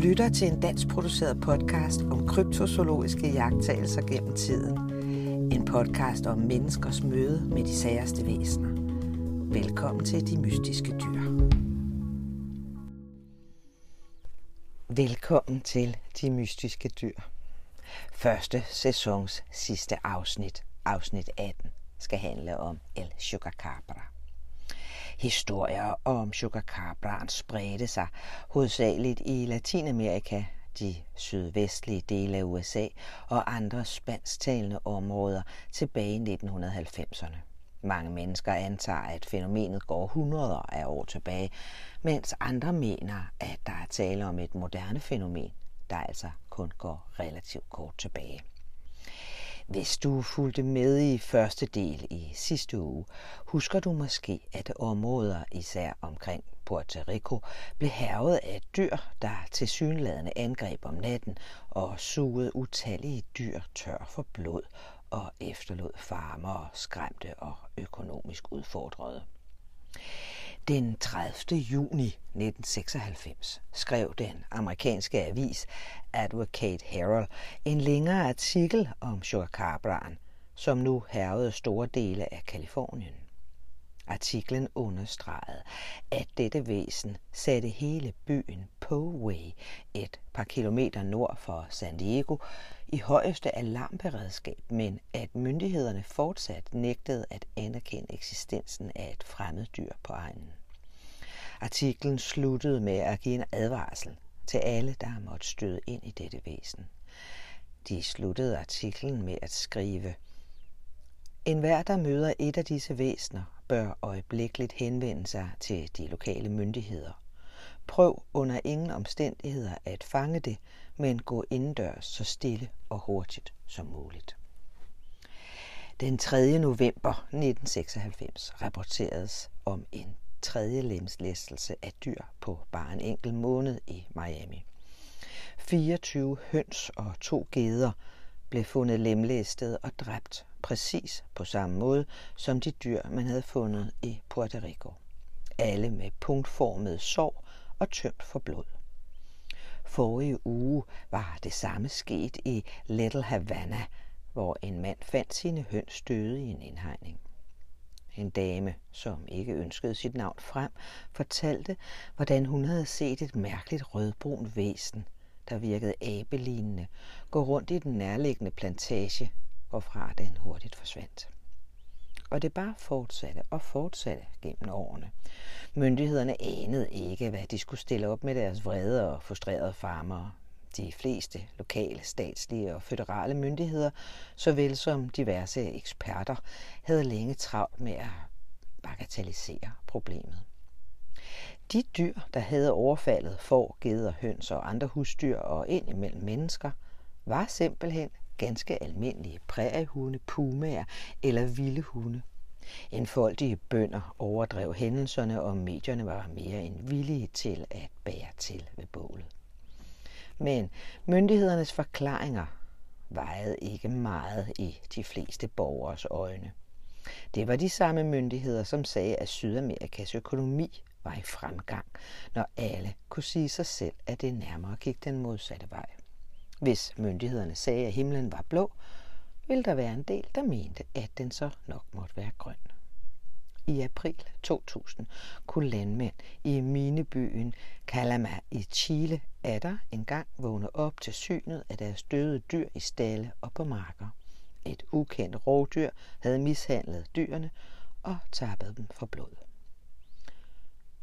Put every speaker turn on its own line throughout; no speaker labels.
lytter til en dansk produceret podcast om kryptozoologiske jagttagelser gennem tiden. En podcast om menneskers møde med de særste væsener. Velkommen til De Mystiske Dyr. Velkommen til De Mystiske Dyr. Første sæsons sidste afsnit, afsnit 18, skal handle om El Chupacabra. Historier om chukacabraen spredte sig hovedsageligt i Latinamerika, de sydvestlige dele af USA og andre spansktalende områder tilbage i 1990'erne. Mange mennesker antager, at fænomenet går hundreder af år tilbage, mens andre mener, at der er tale om et moderne fænomen, der altså kun går relativt kort tilbage. Hvis du fulgte med i første del i sidste uge, husker du måske, at områder især omkring Puerto Rico blev hervet af dyr, der til synladende angreb om natten og sugede utallige dyr tør for blod og efterlod farmer skræmte og økonomisk udfordrede. Den 30. juni 1996 skrev den amerikanske avis Advocate Herald en længere artikel om chukacabraen, som nu hervede store dele af Kalifornien. Artiklen understregede, at dette væsen satte hele byen Poway, et par kilometer nord for San Diego, i højeste alarmberedskab, men at myndighederne fortsat nægtede at anerkende eksistensen af et fremmed dyr på egnen. Artiklen sluttede med at give en advarsel til alle, der måtte støde ind i dette væsen. De sluttede artiklen med at skrive En hver, der møder et af disse væsener, bør øjeblikkeligt henvende sig til de lokale myndigheder. Prøv under ingen omstændigheder at fange det, men gå indendørs så stille og hurtigt som muligt. Den 3. november 1996 rapporteredes om en tredje lemslæstelse af dyr på bare en enkelt måned i Miami. 24 høns og to geder blev fundet lemlæstet og dræbt præcis på samme måde som de dyr, man havde fundet i Puerto Rico. Alle med punktformet sår og tømt for blod. Forrige uge var det samme sket i Little Havana, hvor en mand fandt sine høns døde i en indhegning. En dame, som ikke ønskede sit navn frem, fortalte, hvordan hun havde set et mærkeligt rødbrun væsen, der virkede abelignende, gå rundt i den nærliggende plantage, hvorfra den hurtigt forsvandt. Og det bare fortsatte og fortsatte gennem årene. Myndighederne anede ikke, hvad de skulle stille op med deres vrede og frustrerede farmere. De fleste lokale, statslige og føderale myndigheder, såvel som diverse eksperter, havde længe travlt med at bagatellisere problemet. De dyr, der havde overfaldet får, geder, høns og andre husdyr og ind imellem mennesker, var simpelthen ganske almindelige præriehunde, pumaer eller vilde hunde. Enfoldige bønder overdrev hændelserne, og medierne var mere end villige til at bære til ved bålet. Men myndighedernes forklaringer vejede ikke meget i de fleste borgers øjne. Det var de samme myndigheder, som sagde, at Sydamerikas økonomi var i fremgang, når alle kunne sige sig selv, at det nærmere gik den modsatte vej. Hvis myndighederne sagde, at himlen var blå, ville der være en del, der mente, at den så nok måtte være grøn. I april 2000 kunne landmænd i minebyen Calama i Chile atter engang vågne op til synet af deres døde dyr i stalle og på marker. Et ukendt rovdyr havde mishandlet dyrene og tappet dem for blod.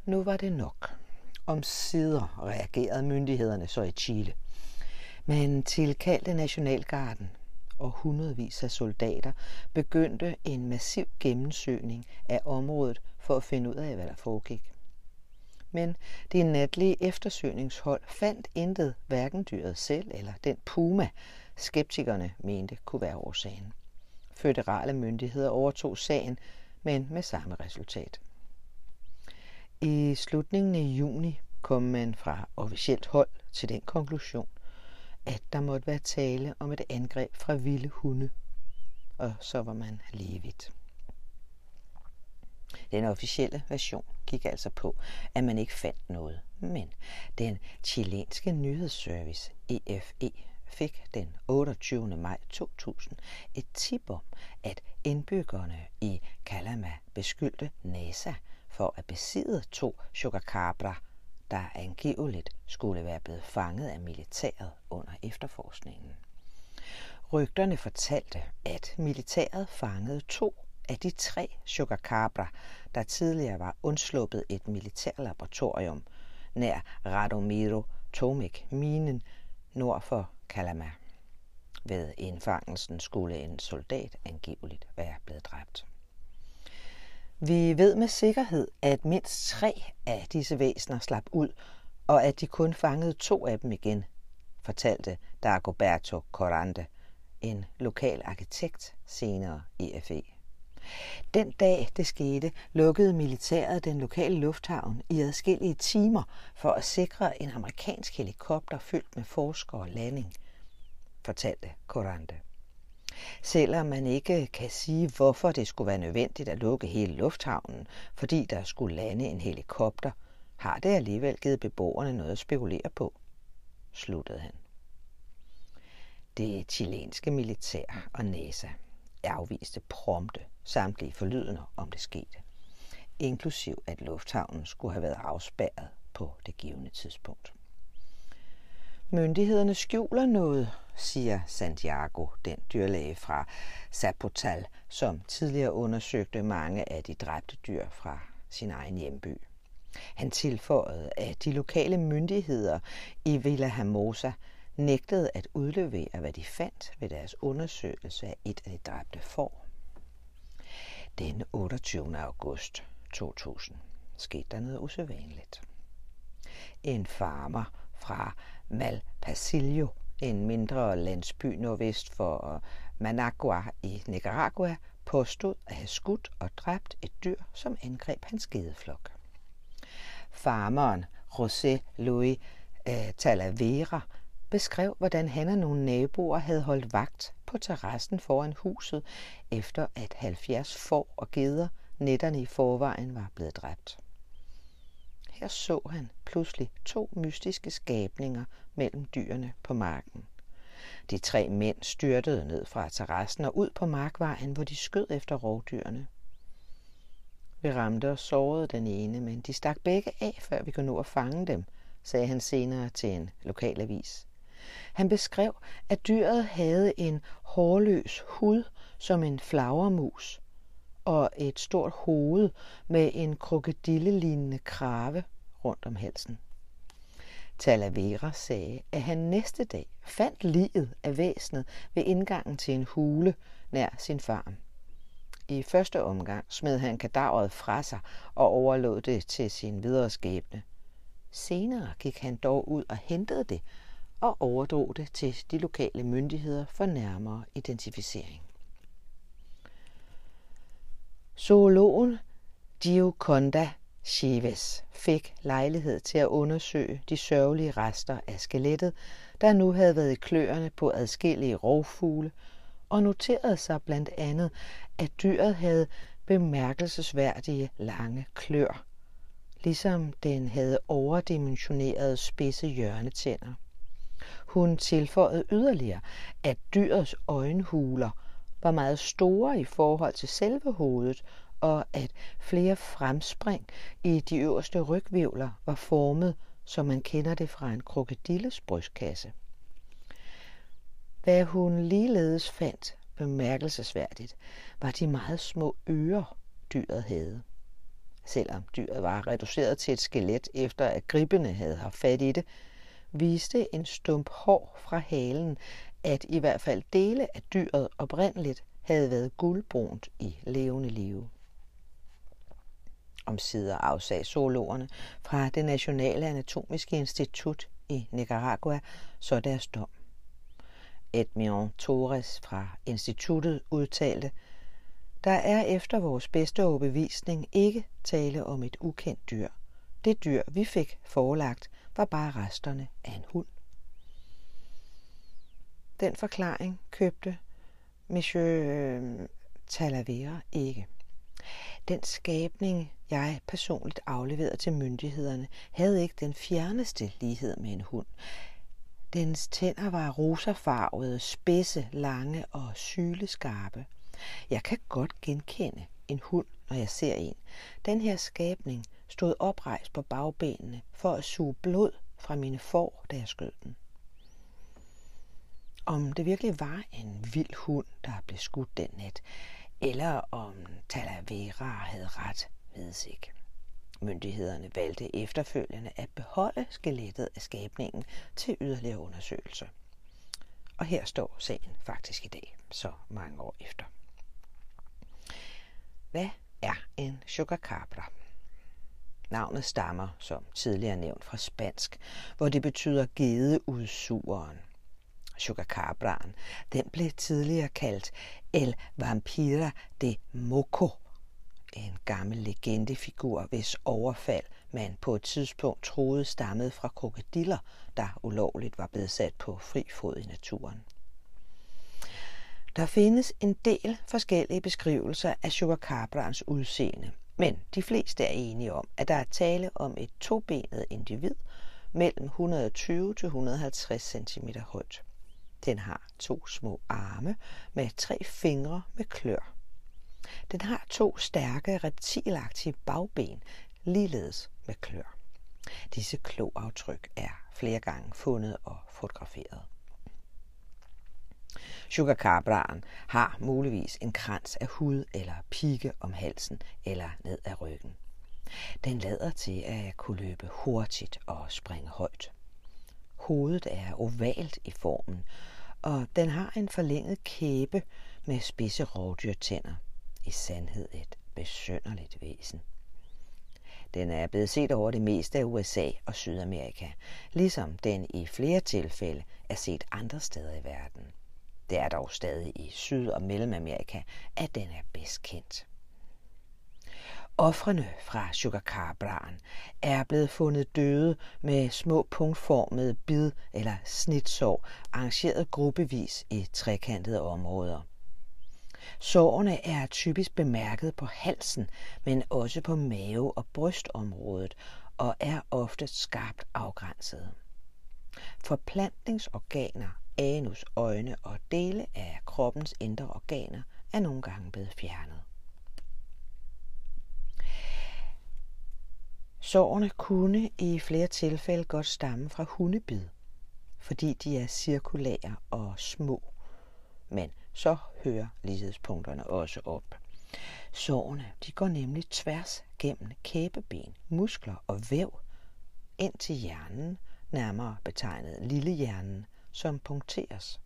Nu var det nok. Om sider reagerede myndighederne så i Chile. Men tilkaldte Nationalgarden og hundredvis af soldater begyndte en massiv gennemsøgning af området for at finde ud af, hvad der foregik. Men det natlige eftersøgningshold fandt intet, hverken dyret selv eller den puma, skeptikerne mente kunne være årsagen. Føderale myndigheder overtog sagen, men med samme resultat. I slutningen af juni kom man fra officielt hold til den konklusion, at der måtte være tale om et angreb fra vilde hunde. Og så var man levet. Den officielle version gik altså på, at man ikke fandt noget, men den chilenske nyhedsservice EFE fik den 28. maj 2000 et tip om, at indbyggerne i Calama beskyldte NASA for at besidde to chocacabra der angiveligt skulle være blevet fanget af militæret under efterforskningen. Rygterne fortalte, at militæret fangede to af de tre chupacabra, der tidligere var undsluppet et militærlaboratorium nær Radomiro Tomek minen nord for Kalama. Ved indfangelsen skulle en soldat angiveligt være blevet dræbt. Vi ved med sikkerhed, at mindst tre af disse væsener slap ud, og at de kun fangede to af dem igen, fortalte Dagoberto Corante, en lokal arkitekt senere i FE. Den dag det skete, lukkede militæret den lokale lufthavn i adskillige timer for at sikre en amerikansk helikopter fyldt med forskere og landing, fortalte Corante. Selvom man ikke kan sige, hvorfor det skulle være nødvendigt at lukke hele lufthavnen, fordi der skulle lande en helikopter, har det alligevel givet beboerne noget at spekulere på, sluttede han. Det chilenske militær og NASA afviste prompte samtlige forlydende om det skete, inklusiv at lufthavnen skulle have været afspærret på det givende tidspunkt. Myndighederne skjuler noget, siger Santiago, den dyrlæge fra Zapotal, som tidligere undersøgte mange af de dræbte dyr fra sin egen hjemby. Han tilføjede, at de lokale myndigheder i Villa Hermosa nægtede at udlevere, hvad de fandt ved deres undersøgelse af et af de dræbte får. Den 28. august 2000 skete der noget usædvanligt. En farmer fra Malpasillo, en mindre landsby nordvest for øh, Managua i Nicaragua, påstod at have skudt og dræbt et dyr, som angreb hans gedeflok. Farmeren José Luis eh, Talavera beskrev, hvordan han og nogle naboer havde holdt vagt på terrassen foran huset, efter at 70 får og geder netterne i forvejen var blevet dræbt. Her så han pludselig to mystiske skabninger mellem dyrene på marken. De tre mænd styrtede ned fra terrassen og ud på markvejen, hvor de skød efter rovdyrene. Vi ramte og sårede den ene, men de stak begge af, før vi kunne nå at fange dem, sagde han senere til en lokalavis. Han beskrev, at dyret havde en hårløs hud som en flagermus og et stort hoved med en krokodillelignende krave rundt om halsen. Talavera sagde, at han næste dag fandt liget af væsenet ved indgangen til en hule nær sin farm. I første omgang smed han kadaveret fra sig og overlod det til sin videre skæbne. Senere gik han dog ud og hentede det og overdrog det til de lokale myndigheder for nærmere identificering. Zoologen Gioconda Chives fik lejlighed til at undersøge de sørgelige rester af skelettet, der nu havde været i kløerne på adskillige rovfugle, og noterede sig blandt andet, at dyret havde bemærkelsesværdige lange klør, ligesom den havde overdimensionerede spidse hjørnetænder. Hun tilføjede yderligere, at dyrets øjenhuler var meget store i forhold til selve hovedet, og at flere fremspring i de øverste rygvivler var formet, som man kender det fra en krokodilles brystkasse. Hvad hun ligeledes fandt bemærkelsesværdigt, var de meget små ører, dyret havde. Selvom dyret var reduceret til et skelet efter at gribene havde haft fat i det, viste en stump hår fra halen, at i hvert fald dele af dyret oprindeligt havde været guldbrunt i levende live. Om sider afsag zoologerne fra det Nationale Anatomiske Institut i Nicaragua så deres dom. Edmion Torres fra instituttet udtalte, der er efter vores bedste overbevisning ikke tale om et ukendt dyr. Det dyr, vi fik forelagt, var bare resterne af en hund. Den forklaring købte Monsieur øh, Talavera ikke. Den skabning, jeg personligt afleverede til myndighederne, havde ikke den fjerneste lighed med en hund. Dens tænder var rosafarvede, spidse, lange og syleskarpe. Jeg kan godt genkende en hund, når jeg ser en. Den her skabning stod oprejst på bagbenene for at suge blod fra mine får, da jeg skød den. Om det virkelig var en vild hund, der blev skudt den nat, eller om Talavera havde ret, vides ikke. Myndighederne valgte efterfølgende at beholde skelettet af skabningen til yderligere undersøgelse. Og her står sagen faktisk i dag, så mange år efter. Hvad er en chocacabra? Navnet stammer, som tidligere nævnt, fra spansk, hvor det betyder gedeudsugeren. Chucacabraen, den blev tidligere kaldt El Vampira de Moco, en gammel legendefigur, hvis overfald man på et tidspunkt troede stammede fra krokodiller, der ulovligt var blevet sat på fri fod i naturen. Der findes en del forskellige beskrivelser af Chupacabraens udseende, men de fleste er enige om, at der er tale om et tobenet individ mellem 120 til 150 cm højt. Den har to små arme med tre fingre med klør. Den har to stærke reptilagtige bagben, ligeledes med klør. Disse kloaftryk er flere gange fundet og fotograferet. Sugarcabraen har muligvis en krans af hud eller pigge om halsen eller ned ad ryggen. Den lader til at kunne løbe hurtigt og springe højt. Hovedet er ovalt i formen, og den har en forlænget kæbe med spidse rovdyrtænder. I sandhed et besønderligt væsen. Den er blevet set over det meste af USA og Sydamerika, ligesom den i flere tilfælde er set andre steder i verden. Det er dog stadig i Syd- og Mellemamerika, at den er bedst kendt. Offrene fra Sugarcabraen er blevet fundet døde med små punktformede bid- eller snitsår, arrangeret gruppevis i trekantede områder. Sårene er typisk bemærket på halsen, men også på mave- og brystområdet, og er ofte skarpt afgrænsede. Forplantningsorganer, anus, øjne og dele af kroppens indre organer er nogle gange blevet fjernet. Sårene kunne i flere tilfælde godt stamme fra hundebid, fordi de er cirkulære og små. Men så hører lighedspunkterne også op. Sårene de går nemlig tværs gennem kæbeben, muskler og væv ind til hjernen, nærmere betegnet lillehjernen, som punkteres.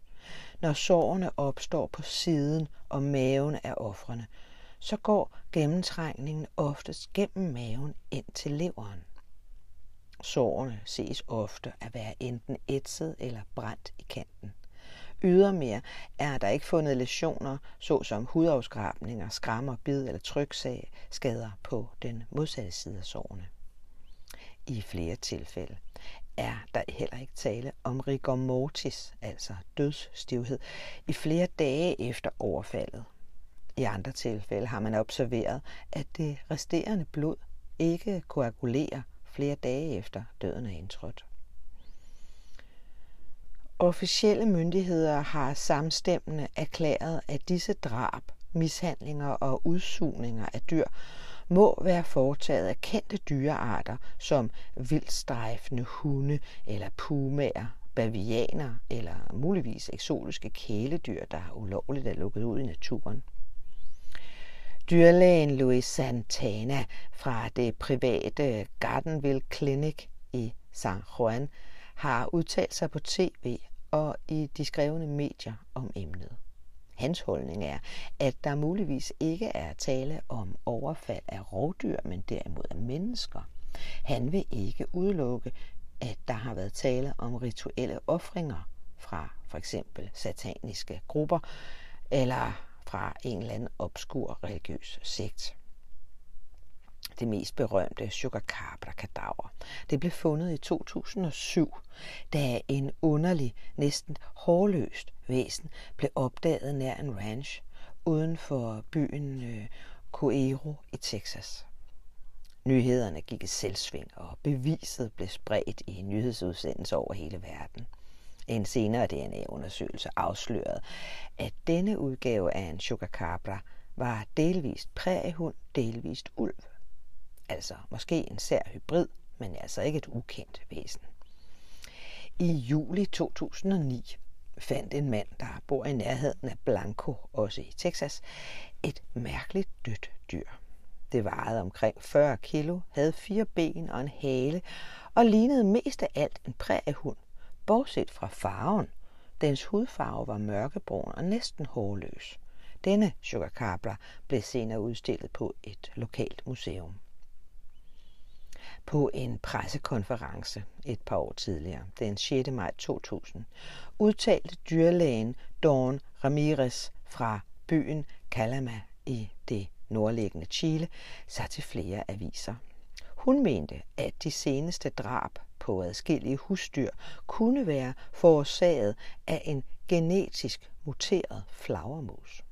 Når sårene opstår på siden og maven af offrene, så går gennemtrængningen oftest gennem maven ind til leveren. Sårene ses ofte at være enten ætset eller brændt i kanten. Ydermere er der ikke fundet lesioner, såsom hudafskrabninger, skrammer, bid eller trykskader på den modsatte side af sårene. I flere tilfælde er der heller ikke tale om rigor mortis, altså dødsstivhed, i flere dage efter overfaldet. I andre tilfælde har man observeret, at det resterende blod ikke koagulerer flere dage efter døden er indtrådt. Officielle myndigheder har samstemmende erklæret, at disse drab, mishandlinger og udsugninger af dyr må være foretaget af kendte dyrearter som vildstrejfende hunde eller pumaer, bavianer eller muligvis eksotiske kæledyr, der ulovligt er lukket ud i naturen. Dyrlægen Louis Santana fra det private Gardenville Clinic i San Juan har udtalt sig på tv og i de skrevne medier om emnet. Hans holdning er, at der muligvis ikke er tale om overfald af rovdyr, men derimod af mennesker. Han vil ikke udelukke, at der har været tale om rituelle ofringer fra for eksempel sataniske grupper eller fra en eller anden obskur religiøs sekt. Det mest berømte Chupacabra kadaver. Det blev fundet i 2007, da en underlig, næsten hårløst væsen blev opdaget nær en ranch uden for byen øh, Coero i Texas. Nyhederne gik i selvsving, og beviset blev spredt i nyhedsudsendelser over hele verden. En senere DNA-undersøgelse afslørede, at denne udgave af en chupacabra var delvist præhund, delvist ulv. Altså måske en sær hybrid, men altså ikke et ukendt væsen. I juli 2009 fandt en mand, der bor i nærheden af Blanco, også i Texas, et mærkeligt dødt dyr. Det vejede omkring 40 kilo, havde fire ben og en hale, og lignede mest af alt en præhund, bortset fra farven. Dens hudfarve var mørkebrun og næsten hårløs. Denne chupacabra blev senere udstillet på et lokalt museum. På en pressekonference et par år tidligere, den 6. maj 2000, udtalte dyrlægen Dawn Ramirez fra byen Calama i det nordliggende Chile sig til flere aviser. Hun mente, at de seneste drab på adskillige husdyr kunne være forårsaget af en genetisk muteret flagermus.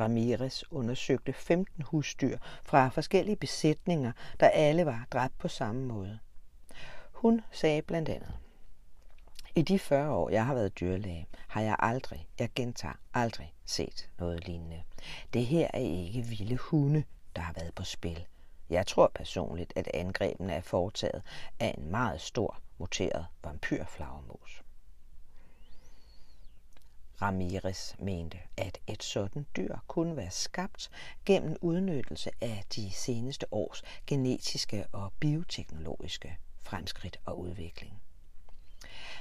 Ramirez undersøgte 15 husdyr fra forskellige besætninger, der alle var dræbt på samme måde. Hun sagde blandt andet, i de 40 år, jeg har været dyrlæge, har jeg aldrig, jeg gentager aldrig, set noget lignende. Det her er ikke vilde hunde, der har været på spil. Jeg tror personligt, at angrebene er foretaget af en meget stor, muteret vampyrflagermus. Ramirez mente, at et sådan dyr kunne være skabt gennem udnyttelse af de seneste års genetiske og bioteknologiske fremskridt og udvikling.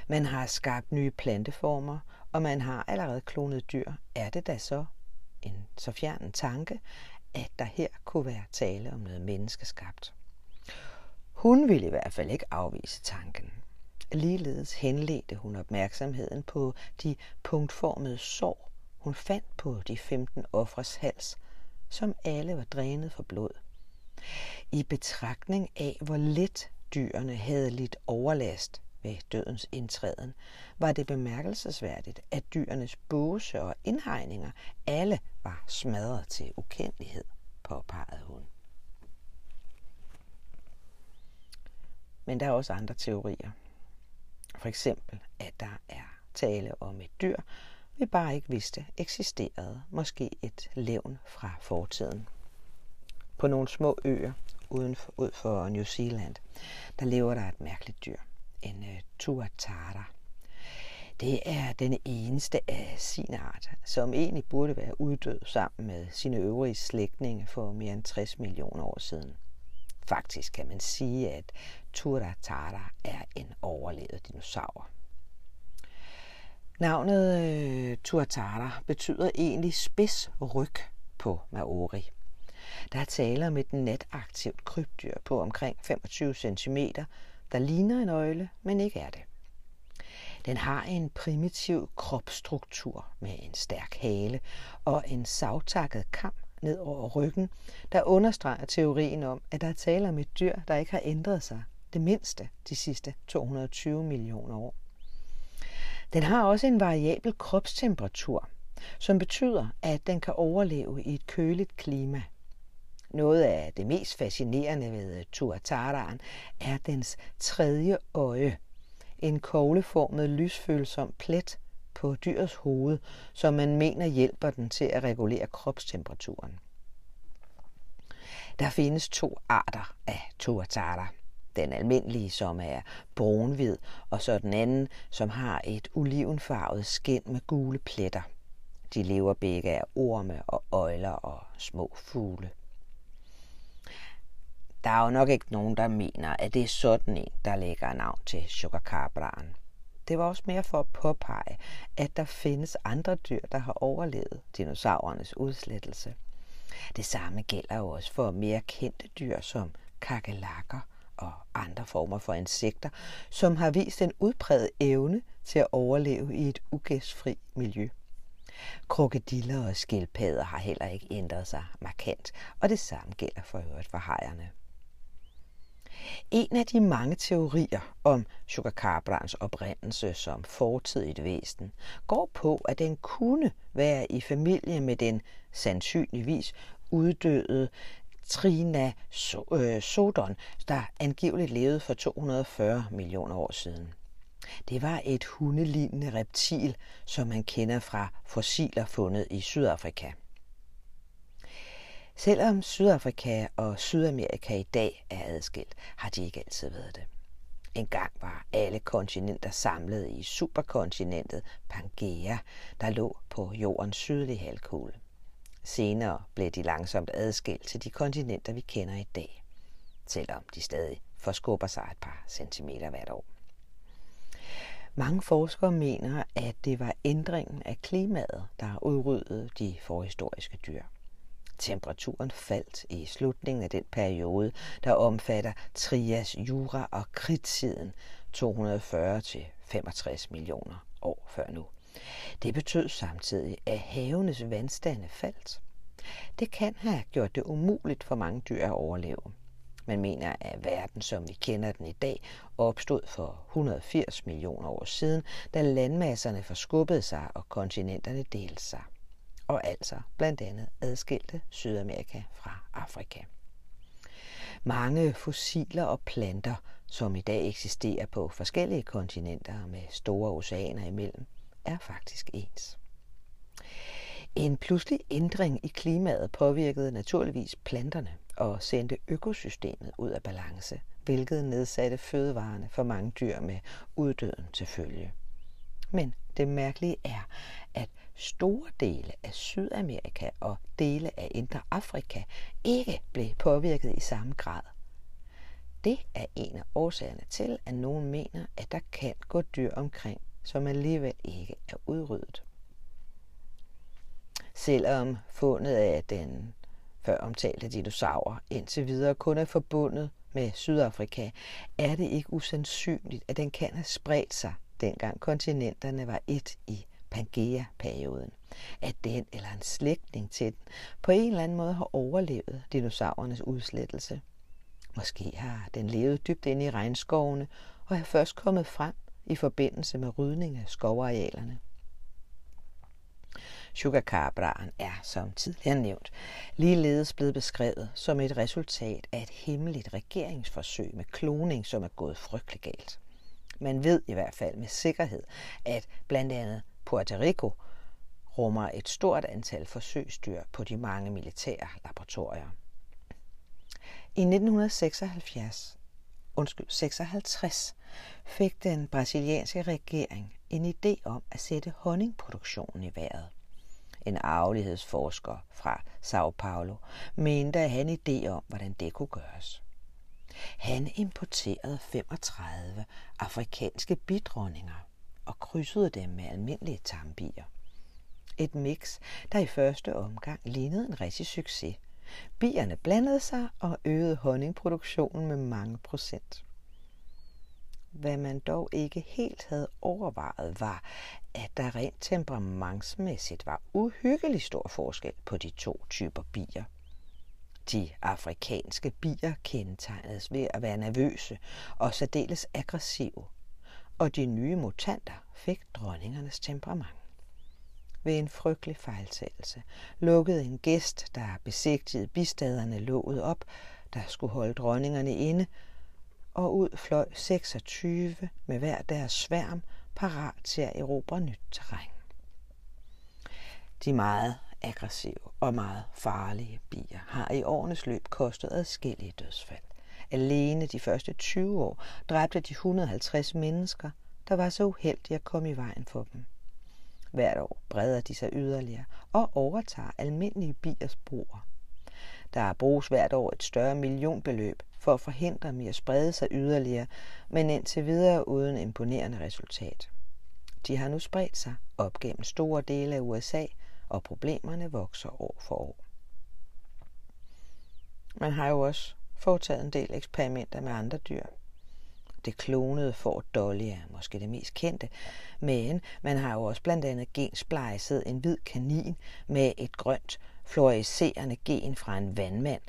Man har skabt nye planteformer, og man har allerede klonet dyr. Er det da så en så fjern tanke, at der her kunne være tale om noget menneskeskabt? Hun ville i hvert fald ikke afvise tanken. Ligeledes henledte hun opmærksomheden på de punktformede sår, hun fandt på de 15 ofres hals, som alle var drænet for blod. I betragtning af, hvor let dyrene havde lidt overlast ved dødens indtræden, var det bemærkelsesværdigt, at dyrenes båse og indhegninger alle var smadret til ukendelighed, påpegede hun. Men der er også andre teorier. For eksempel, at der er tale om et dyr, vi bare ikke vidste eksisterede, måske et levn fra fortiden. På nogle små øer uden for, ud for New Zealand, der lever der et mærkeligt dyr, en uh, tuatara. Det er den eneste af sin art, som egentlig burde være uddød sammen med sine øvrige slægtninge for mere end 60 millioner år siden. Faktisk kan man sige, at Turatara er en overlevet dinosaur. Navnet øh, Tuatara betyder egentlig spids ryg på maori. Der er tale om et nataktivt krybdyr på omkring 25 cm, der ligner en øgle, men ikke er det. Den har en primitiv kropsstruktur med en stærk hale og en savtakket kam ned over ryggen, der understreger teorien om, at der er tale om et dyr, der ikke har ændret sig det mindste de sidste 220 millioner år. Den har også en variabel kropstemperatur, som betyder, at den kan overleve i et køligt klima. Noget af det mest fascinerende ved øh, tuataraen er dens tredje øje, en kogleformet lysfølsom plet på dyrets hoved, som man mener hjælper den til at regulere kropstemperaturen. Der findes to arter af tuatara. Den almindelige, som er brunhvid, og så den anden, som har et olivenfarvet skin med gule pletter. De lever begge af orme og øjler og små fugle. Der er jo nok ikke nogen, der mener, at det er sådan en, der lægger navn til sugarcabraen. Det var også mere for at påpege, at der findes andre dyr, der har overlevet dinosaurernes udslettelse. Det samme gælder jo også for mere kendte dyr som kakelakker og andre former for insekter, som har vist en udpræget evne til at overleve i et ugæstfri miljø. Krokodiller og skildpadder har heller ikke ændret sig markant, og det samme gælder for øvrigt for hejerne. En af de mange teorier om sugarcabrans oprindelse som fortidigt væsen går på, at den kunne være i familie med den sandsynligvis uddøde Trina Sodon, der angiveligt levede for 240 millioner år siden. Det var et hundelignende reptil, som man kender fra fossiler fundet i Sydafrika. Selvom Sydafrika og Sydamerika i dag er adskilt, har de ikke altid været det. En gang var alle kontinenter samlet i superkontinentet Pangea, der lå på jordens sydlige halvkugle. Senere blev de langsomt adskilt til de kontinenter, vi kender i dag, selvom de stadig forskubber sig et par centimeter hvert år. Mange forskere mener, at det var ændringen af klimaet, der udryddede de forhistoriske dyr. Temperaturen faldt i slutningen af den periode, der omfatter Trias, Jura og Kridtiden 240 til 65 millioner år før nu. Det betød samtidig, at havenes vandstande faldt. Det kan have gjort det umuligt for mange dyr at overleve. Man mener, at verden, som vi kender den i dag, opstod for 180 millioner år siden, da landmasserne forskubbede sig og kontinenterne delte sig. Og altså blandt andet adskilte Sydamerika fra Afrika. Mange fossiler og planter, som i dag eksisterer på forskellige kontinenter med store oceaner imellem, er faktisk ens. En pludselig ændring i klimaet påvirkede naturligvis planterne og sendte økosystemet ud af balance, hvilket nedsatte fødevarene for mange dyr med uddøden til følge. Men det mærkelige er, at store dele af Sydamerika og dele af Indre Afrika ikke blev påvirket i samme grad. Det er en af årsagerne til, at nogen mener, at der kan gå dyr omkring, som alligevel ikke er udryddet. Selvom fundet af den før omtalte dinosaurer indtil videre kun er forbundet med Sydafrika, er det ikke usandsynligt, at den kan have spredt sig, dengang kontinenterne var et i Pangea-perioden. At den eller en slægtning til den på en eller anden måde har overlevet dinosaurernes udslettelse. Måske har den levet dybt inde i regnskovene og er først kommet frem i forbindelse med rydning af skovarealerne. Sugarcabraen er, som tidligere nævnt, ligeledes blevet beskrevet som et resultat af et hemmeligt regeringsforsøg med kloning, som er gået frygtelig galt. Man ved i hvert fald med sikkerhed, at blandt andet Puerto Rico rummer et stort antal forsøgsdyr på de mange militære laboratorier. I 1976 undskyld, 56 fik den brasilianske regering en idé om at sætte honningproduktionen i vejret. En arvelighedsforsker fra Sao Paulo mente at han idé om, hvordan det kunne gøres. Han importerede 35 afrikanske bidronninger og krydsede dem med almindelige tambier. Et mix, der i første omgang lignede en rigtig succes. Bierne blandede sig og øgede honningproduktionen med mange procent. Hvad man dog ikke helt havde overvejet var, at der rent temperamentsmæssigt var uhyggelig stor forskel på de to typer bier. De afrikanske bier kendetegnedes ved at være nervøse og særdeles aggressive, og de nye mutanter fik dronningernes temperament. Ved en frygtelig fejltagelse lukkede en gæst, der besigtigede bistaderne, låget op, der skulle holde dronningerne inde, og ud fløj 26 med hver deres sværm parat til at erobre nyt terræn. De meget aggressive og meget farlige bier har i årenes løb kostet adskillige dødsfald. Alene de første 20 år dræbte de 150 mennesker, der var så uheldige at komme i vejen for dem. Hvert år breder de sig yderligere og overtager almindelige biers broer. Der bruges hvert år et større millionbeløb for at forhindre dem i at sprede sig yderligere, men indtil videre uden imponerende resultat. De har nu spredt sig op gennem store dele af USA, og problemerne vokser år for år. Man har jo også foretaget en del eksperimenter med andre dyr. Det klonede får Dolly er måske det mest kendte, men man har jo også blandt andet gensplejset en hvid kanin med et grønt fluorescerende gen fra en vandmand.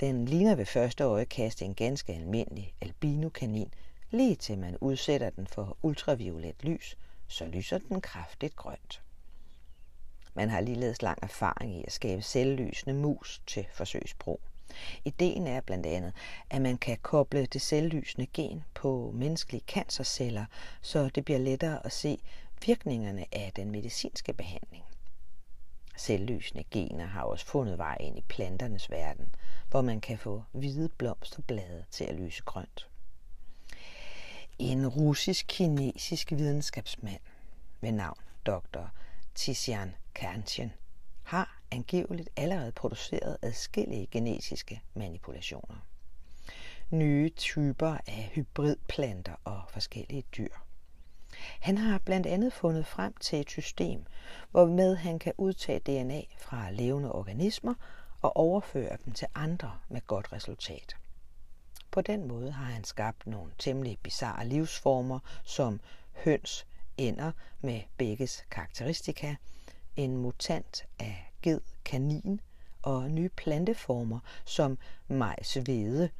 Den ligner ved første øjekast en ganske almindelig albinokanin, lige til man udsætter den for ultraviolet lys, så lyser den kraftigt grønt. Man har ligeledes lang erfaring i at skabe selvlysende mus til forsøgsbrug. Ideen er blandt andet, at man kan koble det selvlysende gen på menneskelige cancerceller, så det bliver lettere at se virkningerne af den medicinske behandling. Selvlysende gener har også fundet vej ind i planternes verden, hvor man kan få hvide blomsterblade til at lyse grønt. En russisk-kinesisk videnskabsmand ved navn Dr. Tizian Kanchen har angiveligt allerede produceret adskillige genetiske manipulationer. Nye typer af hybridplanter og forskellige dyr. Han har blandt andet fundet frem til et system, hvormed han kan udtage DNA fra levende organismer og overføre dem til andre med godt resultat. På den måde har han skabt nogle temmelig bizarre livsformer, som høns, ender med begges karakteristika, en mutant af ged, kanin og nye planteformer som majs, hvede,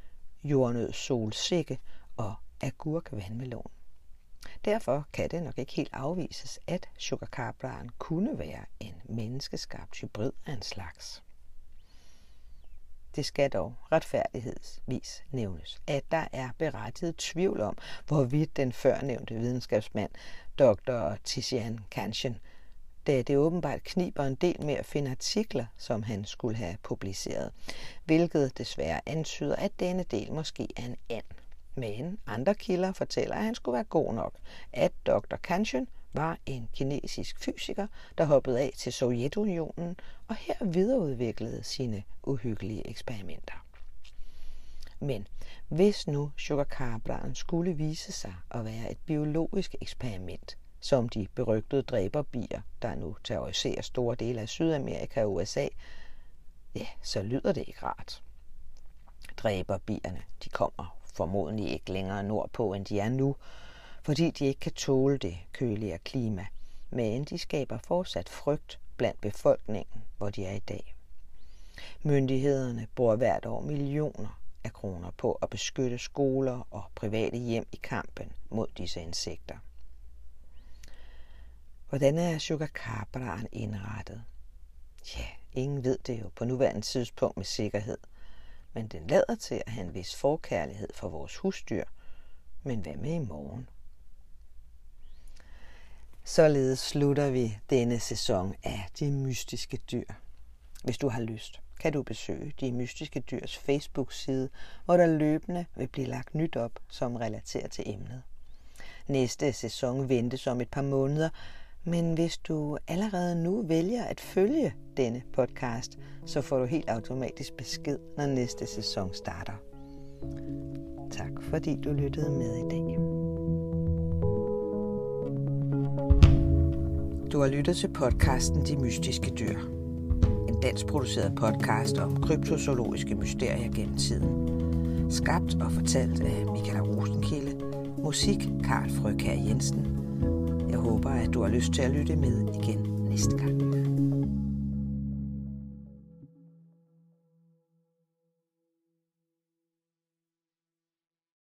jordnød, solsikke og agurk vandmelon. Derfor kan det nok ikke helt afvises, at sugarcarbraen kunne være en menneskeskabt hybrid af en slags. Det skal dog retfærdighedsvis nævnes, at der er berettiget tvivl om, hvorvidt den førnævnte videnskabsmand, dr. Tizian Kanchen, da det åbenbart kniber en del med at finde artikler, som han skulle have publiceret, hvilket desværre antyder, at denne del måske er en and. Men andre kilder fortæller, at han skulle være god nok, at dr. Kanchen var en kinesisk fysiker, der hoppede af til Sovjetunionen og her videreudviklede sine uhyggelige eksperimenter. Men hvis nu sugarcarbladen skulle vise sig at være et biologisk eksperiment, som de berygtede dræberbier, der nu terroriserer store dele af Sydamerika og USA, ja, så lyder det ikke rart. Dræberbierne, de kommer formodentlig ikke længere nordpå, end de er nu, fordi de ikke kan tåle det køligere klima, men de skaber fortsat frygt blandt befolkningen, hvor de er i dag. Myndighederne bruger hvert år millioner af kroner på at beskytte skoler og private hjem i kampen mod disse insekter. Hvordan er Sugar indrettet? Ja, ingen ved det jo på nuværende tidspunkt med sikkerhed, men den lader til at have en vis forkærlighed for vores husdyr. Men hvad med i morgen? Således slutter vi denne sæson af De Mystiske Dyr. Hvis du har lyst, kan du besøge De Mystiske Dyrs Facebook-side, hvor der løbende vil blive lagt nyt op, som relaterer til emnet. Næste sæson ventes om et par måneder, men hvis du allerede nu vælger at følge denne podcast, så får du helt automatisk besked, når næste sæson starter. Tak fordi du lyttede med i dag. Du har lyttet til podcasten De Mystiske Dyr. En dansk produceret podcast om kryptozoologiske mysterier gennem tiden. Skabt og fortalt af Michael Rosenkilde. Musik Karl Frøkær Jensen. Håber, at du har lyst til at lytte med igen næste gang.